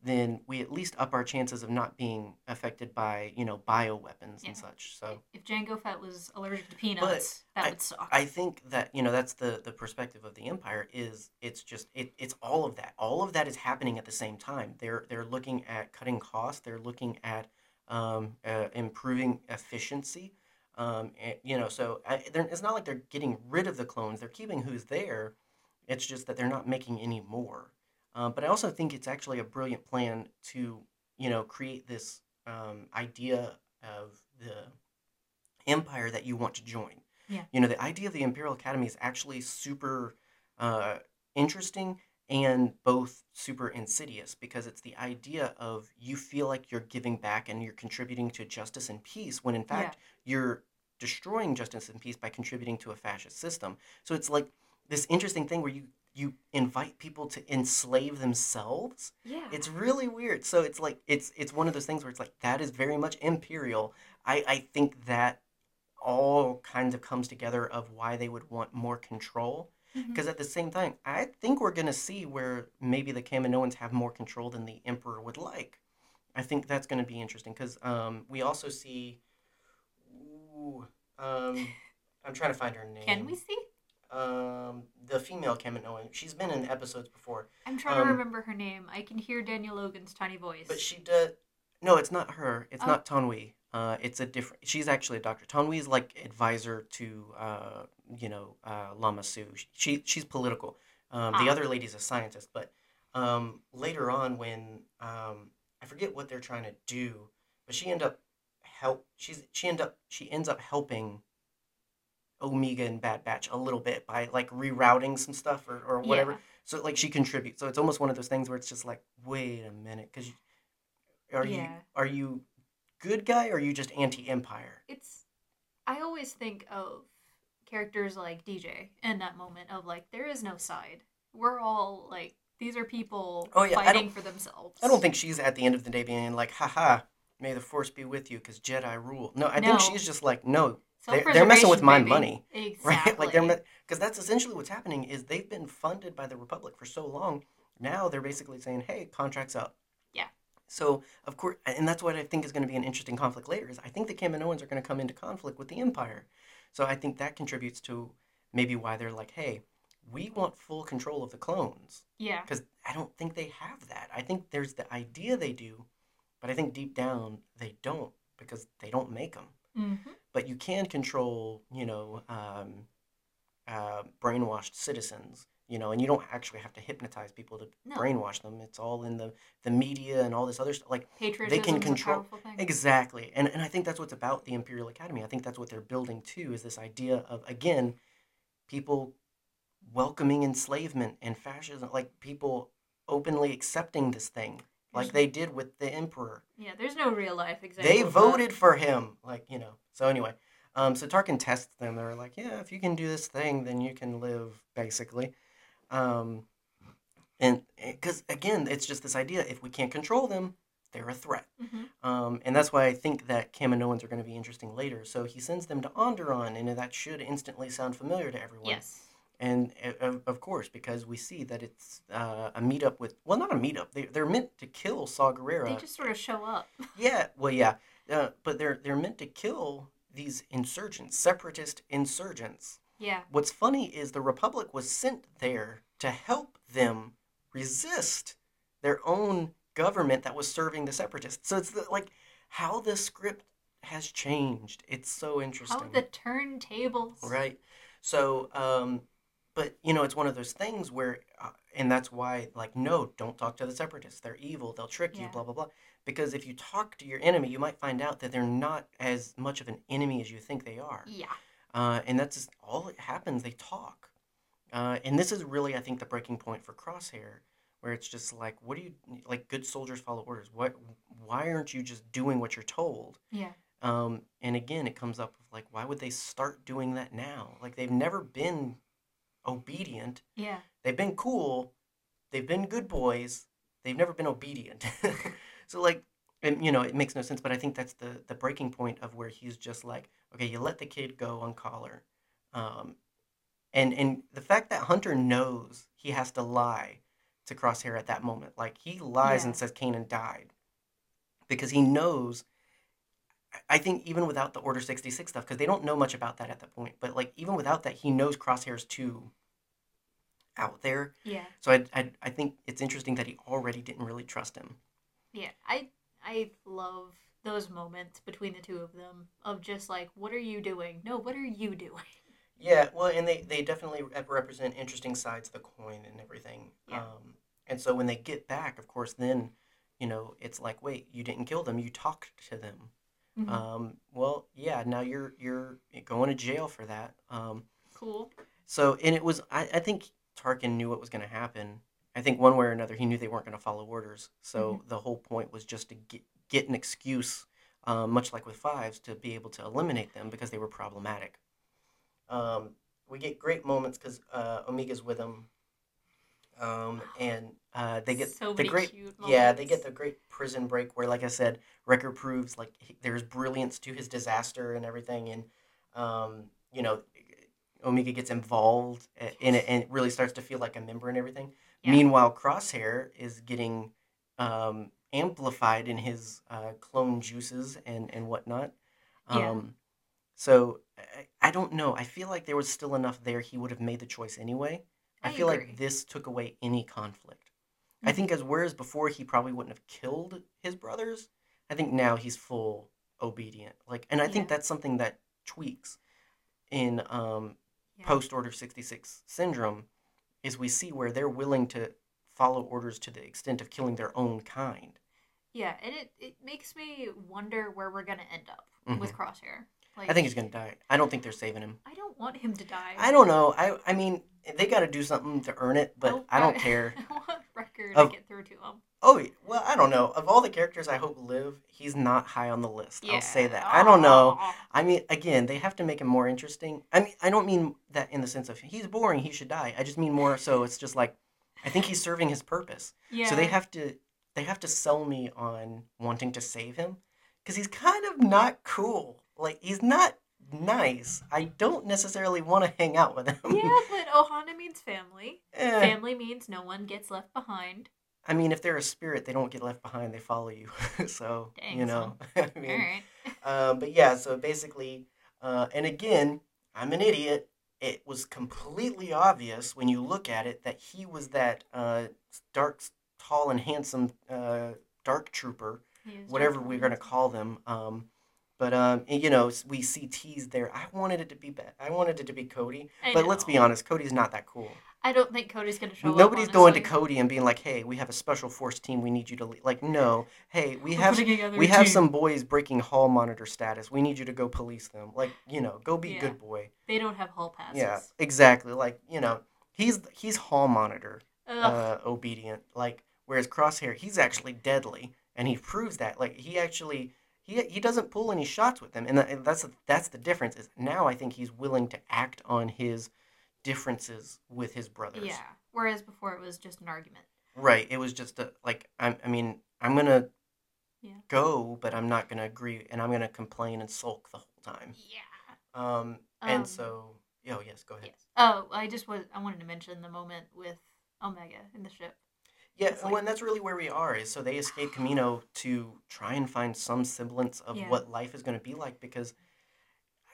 then we at least up our chances of not being affected by, you know, bioweapons Yeah. and such. So. If Jango Fett was allergic to peanuts, that would suck. I think that you know that's the the perspective of the empire is it's just it, it's all of that. All of that is happening at the same time. They're they're looking at cutting costs. They're looking at um, uh, improving efficiency. Um, and, you know, so I, they're, it's not like they're getting rid of the clones. They're keeping who's there. It's just that they're not making any more. Um, but I also think it's actually a brilliant plan to you know create this um, idea of the empire that you want to join. Yeah. You know, the idea of the Imperial Academy is actually super uh, interesting and both super insidious because it's the idea of you feel like you're giving back and you're contributing to justice and peace when in fact you're destroying justice and peace by contributing to a fascist system. So it's like this interesting thing where you you invite people to enslave themselves yeah. it's really weird. So it's like it's it's one of those things where it's like that is very much imperial. I I think that all kinds of comes together of why they would want more control. Because at the same time, I think we're gonna see where maybe the Kaminoans have more control than the Emperor would like. I think that's gonna be interesting because um, we also see. Ooh, um, I'm trying to find her name. Can we see? Um, the female Kaminoan. She's been in episodes before. I'm trying Um, to remember her name. I can hear Daniel Logan's tiny voice. But she does. No, it's not her. It's Oh. not Taun We. Uh, it's a different. She's actually a doctor. Taun We is like advisor to, uh, you know, uh, Lama Su. She she's political. Um, the Ah. other lady's a scientist. But um, later on, when um, I forget what they're trying to do, but she end up help. She's she end up she ends up helping Omega and Bad Batch a little bit by like rerouting some stuff or, or whatever. Yeah. So like she contributes. So it's almost one of those things where it's just like, wait a minute, because are you are you good guy or are you just anti-empire? It's. I always think of characters like DJ in that moment of like there is no side. We're all like these are people Oh, yeah, fighting for themselves. I don't think she's at the end of the day being like, haha, may the force be with you because Jedi rule. No, I No. think she's just like, no, they're, they're messing with my money, Exactly. *laughs* right? Like they're because that's essentially what's happening is they've been funded by the Republic for so long. Now they're basically saying, hey, contracts up. Yeah. So of course, and that's what I think is going to be an interesting conflict later. Is I think the Kaminoans are going to come into conflict with the Empire. So I think that contributes to maybe why they're like, hey, we want full control of the clones Yeah. because I don't think they have that. I think there's the idea they do, but I think deep down they don't because they don't make them. Mm-hmm. But you can control, you know, um, uh, brainwashed citizens, you know, and you don't actually have to hypnotize people to No. brainwash them. It's all in the the media and all this other stuff. Like Patriotism control- a powerful thing. exactly, and and I think that's what's about the Imperial Academy. I think that's what they're building too. Is this idea of again, people welcoming enslavement and fascism, like people openly accepting this thing, like they did with the Emperor. Yeah, there's no real life example. They voted for him, like you know. So anyway, um, so Tarkin tests them. They're like, yeah, if you can do this thing, then you can live, basically. Um, and because again, it's just this idea: if we can't control them, they're a threat. Mhm. Um, and that's why I think that Kaminoans are going to be interesting later. So he sends them to Onderon, and that should instantly sound familiar to everyone. Yes. And uh, of, of course, because we see that it's uh, a meetup with, well, not a meetup. They, they're meant to kill Saw Gerrera. They just sort of show up. *laughs* Yeah, well, yeah, uh, but they're they're meant to kill these insurgents, separatist insurgents. Yeah. What's funny is the Republic was sent there to help them resist their own government that was serving the separatists. So it's the, like how the script has changed. It's so interesting. How the turntables. Right. So, um, but you know, it's one of those things where, uh, and that's why, like, no, don't talk to the separatists. They're evil. They'll trick you. Yeah. Blah blah blah. Because if you talk to your enemy, you might find out that they're not as much of an enemy as you think they are. Yeah. Uh, and that's just all it happens. They talk. Uh, and this is really, I think, the breaking point for Crosshair, where it's just like, what do you like? Good soldiers follow orders. What? Why aren't you just doing what you're told? Yeah. Um, and again, it comes up with like, why would they start doing that now? Like they've never been obedient. Yeah. They've been cool. They've been good boys. They've never been obedient. *laughs* so like, and you know, it makes no sense. But I think that's the the breaking point of where he's just like, okay, you let the kid go on Kaller, um, and and the fact that Hunter knows he has to lie to Crosshair at that moment, like he lies and says Kanan died, because he knows. I think even without the Order 66 stuff, because they don't know much about that at that point, but like even without that, he knows Crosshair's too out there. Yeah. So I, I, I think it's interesting that he already didn't really trust him. Yeah. I I love those moments between the two of them of just like, what are you doing? No, what are you doing? Yeah, well, and they, they definitely represent interesting sides of the coin and everything. Yeah. Um, and so when they get back, of course, then, you know, it's like, wait, you didn't kill them, you talked to them. Mhm. Um, well, yeah, now you're you're going to jail for that. Um, cool. so, and it was, I, I think Tarkin knew what was going to happen. I think one way or another, he knew they weren't going to follow orders. So the whole point was just to get, get an excuse, um, much like with Fives, to be able to eliminate them because they were problematic. Um, we get great moments because uh, Omega's with him. Um, and uh, they get so the great yeah, they get the great prison break where, like I said, Wrecker proves like he, there's brilliance to his disaster and everything, and um, you know, Omega gets involved in it and really starts to feel like a member and everything. Yeah. Meanwhile, Crosshair is getting um, amplified in his uh, clone juices and and whatnot. Um, Yeah. So I, I don't know. I feel like there was still enough there. He would have made the choice anyway. I, I feel agree. like this took away any conflict. I Mhm. think as whereas before he probably wouldn't have killed his brothers, I think now he's full obedient. Like, and I think that's something that tweaks in um, Yeah. post Order sixty six syndrome, is we see where they're willing to follow orders to the extent of killing their own kind. Yeah, and it, it makes me wonder where we're gonna end up Mhm. with Crosshair. Like, I think he's gonna die. I don't think they're saving him. I don't want him to die. I don't know. I I mean they got to do something to earn it, but I don't care. *laughs* I want Wrecker Of- to get through to him. Oh well, I don't know. Of all the characters I hope live, he's not high on the list. Yeah. I'll say that. I don't know. I mean, again, they have to make him more interesting. I mean, I don't mean that in the sense of he's boring, he should die. I just mean more so it's just like I think he's serving his purpose. Yeah. So they have to they have to sell me on wanting to save him cuz he's kind of not cool. Like he's not nice. I don't necessarily want to hang out with him. yeah, *laughs* but Ohana means family. Eh, Family means no one gets left behind. I mean, if they're a spirit, they don't get left behind. They follow you. *laughs* so Dang, you know, *laughs* I mean, All right. um, but yeah. So basically, uh, and again, I'm an idiot. It was completely obvious when you look at it that he was that uh, dark, tall, and handsome uh, dark trooper whatever we're gonna call them. Um, but um, you know, we see teased there. I wanted it to be bad. I wanted it to be Cody, I but let's be honest, Cody's not that cool. I don't think Cody's gonna show up. Nobody's up. going to. Cody and being like, "Hey, we have a special force team. We need you to lead." Like, no. Hey, we We're have we have team. some boys breaking hall monitor status. We need you to go police them. Like, you know, go be Yeah. good boy. They don't have hall passes. Yeah, exactly. Like, you know, he's he's hall monitor uh, obedient. Like whereas Crosshair, he's actually deadly, and he proves that. Like he actually he he doesn't pull any shots with them, and, that's that's the difference. Is now I think he's willing to act on his differences with his brothers. yeah. Whereas before it was just an argument. Right. It was just a, like I I mean I'm gonna Yeah. go, but I'm not gonna agree, and I'm gonna complain and sulk the whole time. Yeah. Um, and Um, so oh yes, go ahead. Yes. Oh, I just was. I wanted to mention the moment with Omega in the ship. Yeah, It's and like- that's really where we are. Is so they escape Kamino to try and find some semblance of Yeah. what life is going to be like because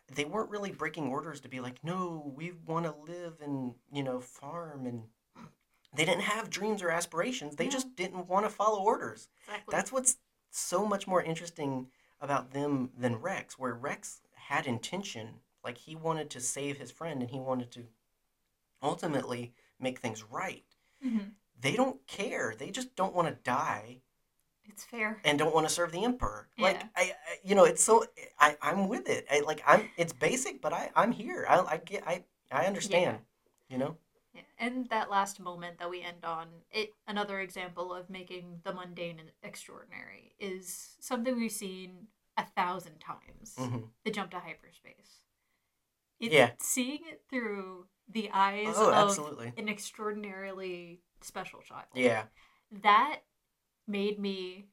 they weren't really breaking orders to be like, no, we want to live and you know farm, and they didn't have dreams or aspirations. They No. just didn't want to follow orders. Exactly. That's what's so much more interesting about them than Rex, where Rex had intention, like he wanted to save his friend and he wanted to ultimately make things right hmm they don't care. They just don't want to die It's fair. and don't want to serve the emperor. Like I, I, you know, it's so I, I'm with it. I, like I'm, it's basic, but I, I'm here. I, I get, I, I understand. You know. Yeah. And that last moment that we end on, it another example of making the mundane and extraordinary is something we've seen a thousand times. hmm The jump to hyperspace. It, Yeah. Seeing it through the eyes Oh, of absolutely. an extraordinarily special child. Yeah. That made me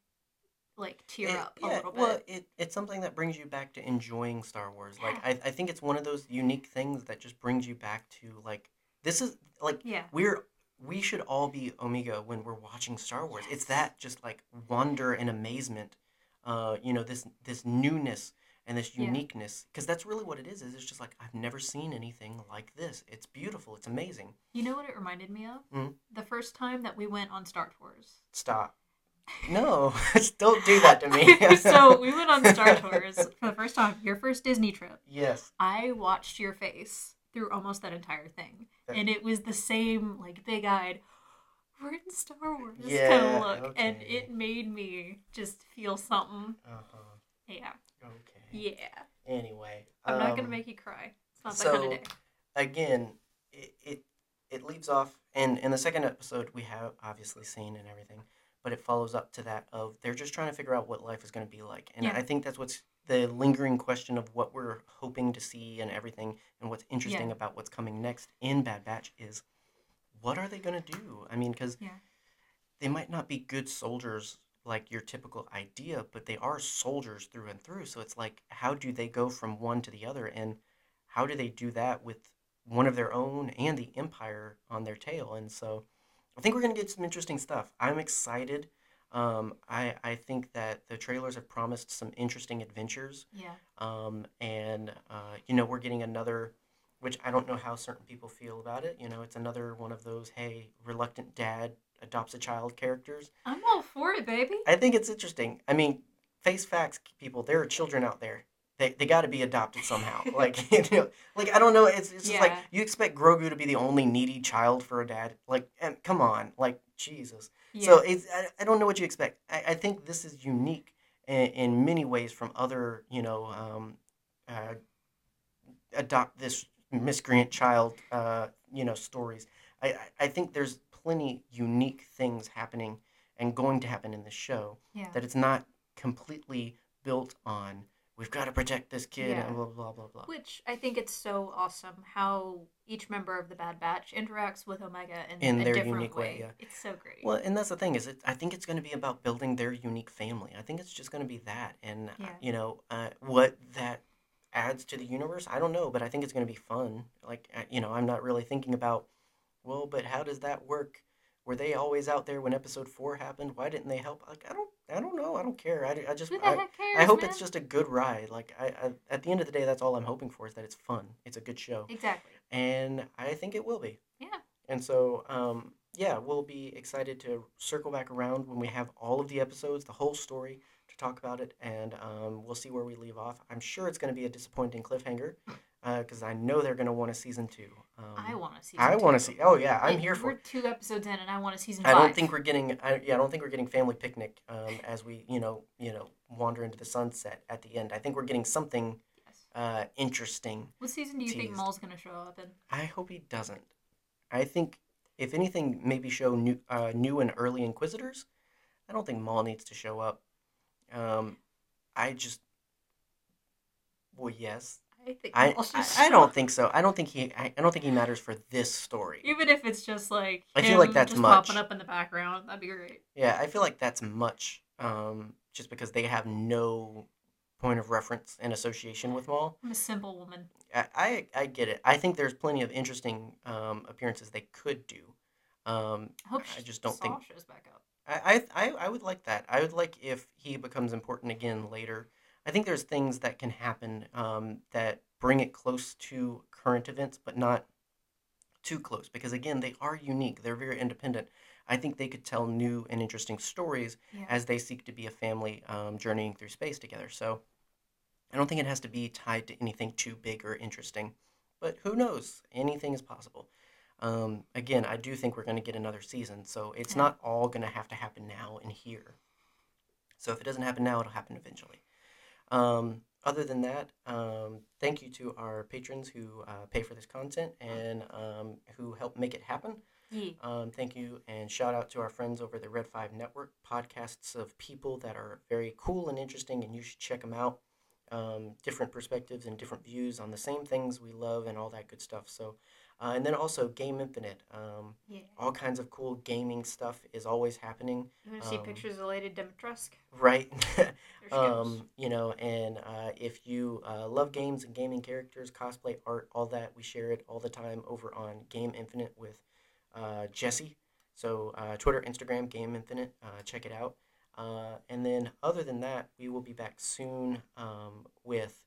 like tear It- up a yeah, little bit. Well, it, it's something that brings you back to enjoying Star Wars. Like I, I think it's one of those unique things that just brings you back to like this is like yeah. we're we should all be Omega when we're watching Star Wars. It's that just like wonder and amazement, uh, you know, this this newness and this uniqueness, because that's really what it is. Is it's just like I've never seen anything like this. It's beautiful. It's amazing. You know what it reminded me of? Mhm. The first time that we went on Star Tours. Stop. No, *laughs* don't do that to me. *laughs* so we went on Star *laughs* Tours for the first time, your first Disney trip. yes. I watched your face through almost that entire thing. That- And it was the same, like, big eyed, we're in Star Wars kind of look. And it made me just feel something. Uh huh. Yeah. Okay. Yeah. Anyway, I'm not going to um, make you cry. It's not that kind of day. again, it, it it leaves off, and in the second episode we have obviously seen and everything, but it follows up to that of they're just trying to figure out what life is going to be like, and Yeah. I think that's what's the lingering question of what we're hoping to see and everything, and what's interesting Yeah. about what's coming next in Bad Batch is what are they going to do? I mean, because Yeah. they might not be good soldiers like your typical idea, but they are soldiers through and through. So it's like, how do they go from one to the other, and how do they do that with one of their own and the Empire on their tail? And so, I think we're gonna get some interesting stuff. I'm excited. Um, I I think that the trailers have promised some interesting adventures. Yeah. Um, and uh, you know, we're getting another, which I don't know how certain people feel about it. You know, it's another one of those hey, reluctant dad adopts a child characters. I'm all for it, baby. I think it's interesting. I mean, face facts, people. There are children out there. They, they got to be adopted somehow. *laughs* like *laughs* you know, like I don't know. It's, it's just like you expect Grogu to be the only needy child for a dad. Like, and come on, like Jesus. Yeah. So it's I, I don't know what you expect. I, I think this is unique in, in many ways from other you know um, uh, adopt this miscreant child uh, you know stories. I, I I think there's plenty unique things happening and going to happen in this show yeah. that it's not completely built on we've got to protect this kid Yeah. and blah blah blah blah. Which I think it's so awesome how each member of the Bad Batch interacts with Omega in, In a their different unique way, yeah. It's so great. Well, and that's the thing is, it, I think it's going to be about building their unique family. I think it's just going to be that, and uh, Yeah. you know, uh, what that adds to the universe, I don't know, but I think it's going to be fun. Like, uh, you know, I'm not really thinking about, well, but how does that work? were they always out there when episode four happened? Why didn't they help? Like I don't I don't know. I don't care. I, I just Who the I, cares? I hope man? it's just a good ride. Like I, I at the end of the day, that's all I'm hoping for is that it's fun. It's a good show, exactly. and I think it will be. Yeah. And so, um, yeah, we'll be excited to circle back around when we have all of the episodes, the whole story, to talk about it, and um, we'll see where we leave off. I'm sure it's going to be a disappointing cliffhanger because I know they're going to want a season two. Um, I want to see. I want to see. Oh yeah, I'm Like, here for. We're two episodes in, and I want a season I five. don't think we're getting. I, yeah, I don't think we're getting family picnic um, *laughs* as we, you know, you know, wander into the sunset at the end. I think we're getting something Yes. uh, interesting. What season do you think teased. Maul's gonna show up in? I hope he doesn't. I think if anything, maybe show new, uh, new and early Inquisitors. I don't think Maul needs to show up. Um, I just, well, yes. I think I, I, I don't think so. I don't think he. I, I don't think he matters for this story. Even if it's just like I feel like that's just much. popping up in the background, that'd be great. Yeah, I feel like that's much. Um, just because they have no point of reference and association with Maul. I'm a simple woman. I, I, I get it. I think there's plenty of interesting um, appearances they could do. Um, I I just don't think- shows back up. I, I, I I would like that. I would like if he becomes important again later. I think there's things that can happen um, that bring it close to current events, but not too close because again they are unique. They're very independent. I think they could tell new and interesting stories Yeah. as they seek to be a family um, journeying through space together. So I don't think it has to be tied to anything too big or interesting. But who knows? Anything is possible. Um, again, I do think we're going to get another season, so it's Yeah. not all going to have to happen now and here. So if it doesn't happen now, it'll happen eventually. Um, other than that, um, thank you to our patrons who uh, pay for this content and um, who help make it happen. yeah. Um, thank you and shout out to our friends over the Red 5 Network, podcasts of people that are very cool and interesting, and you should check them out. Um, different perspectives and different views on the same things we love and all that good stuff. So, uh, and then also Game Infinite. Um, Yeah. all kinds of cool gaming stuff is always happening, You want to see um, pictures of Lady Dimitrescu? right? *laughs* There she goes. um, you know, and uh, if you uh, love games and gaming characters, cosplay, art, all that, we share it all the time over on Game Infinite with uh, Jesse. So uh, Twitter, Instagram, Game Infinite, uh, check it out. Uh, and then other than that, we will be back soon um, with.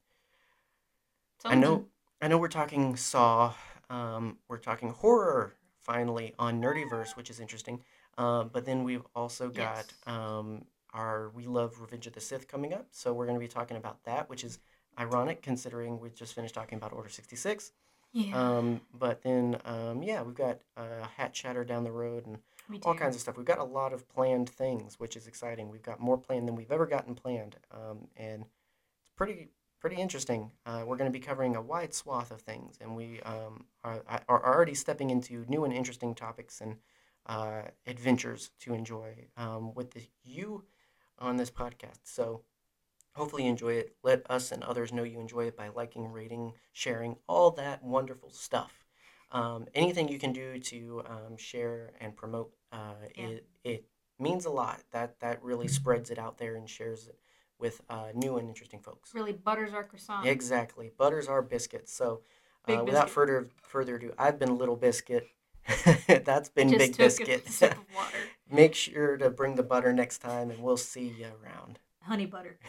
I know, I know, we're talking Saw. Um, we're talking horror finally on Nerdyverse, which is interesting. Um, but then we've also got Yes. um, our We Love Revenge of the Sith coming up. So we're going to be talking about that, which is ironic considering we just finished talking about Order 66. Yeah. Um, but then, um, yeah, we've got uh, Hat Chatter down the road and all kinds of stuff. We've got a lot of planned things, which is exciting. We've got more planned than we've ever gotten planned. Um, and it's pretty pretty interesting. Uh, we're going to be covering a wide swath of things, and we um, are, are already stepping into new and interesting topics and uh, adventures to enjoy um, with the, you on this podcast. So hopefully you enjoy it. Let us and others know you enjoy it by liking, rating, sharing, all that wonderful stuff. Um, anything you can do to um, share and promote uh, Yeah. it, it means a lot. That that really spreads it out there and shares it with uh, new and interesting folks. really butters our croissant. Exactly. Butters our biscuits. So, uh, without further further ado, I've been Little Biscuit. *laughs* That's been Just Big Biscuit. a *laughs* sip of *laughs* water. Make sure to bring the butter next time, and we'll see you around. Honey butter.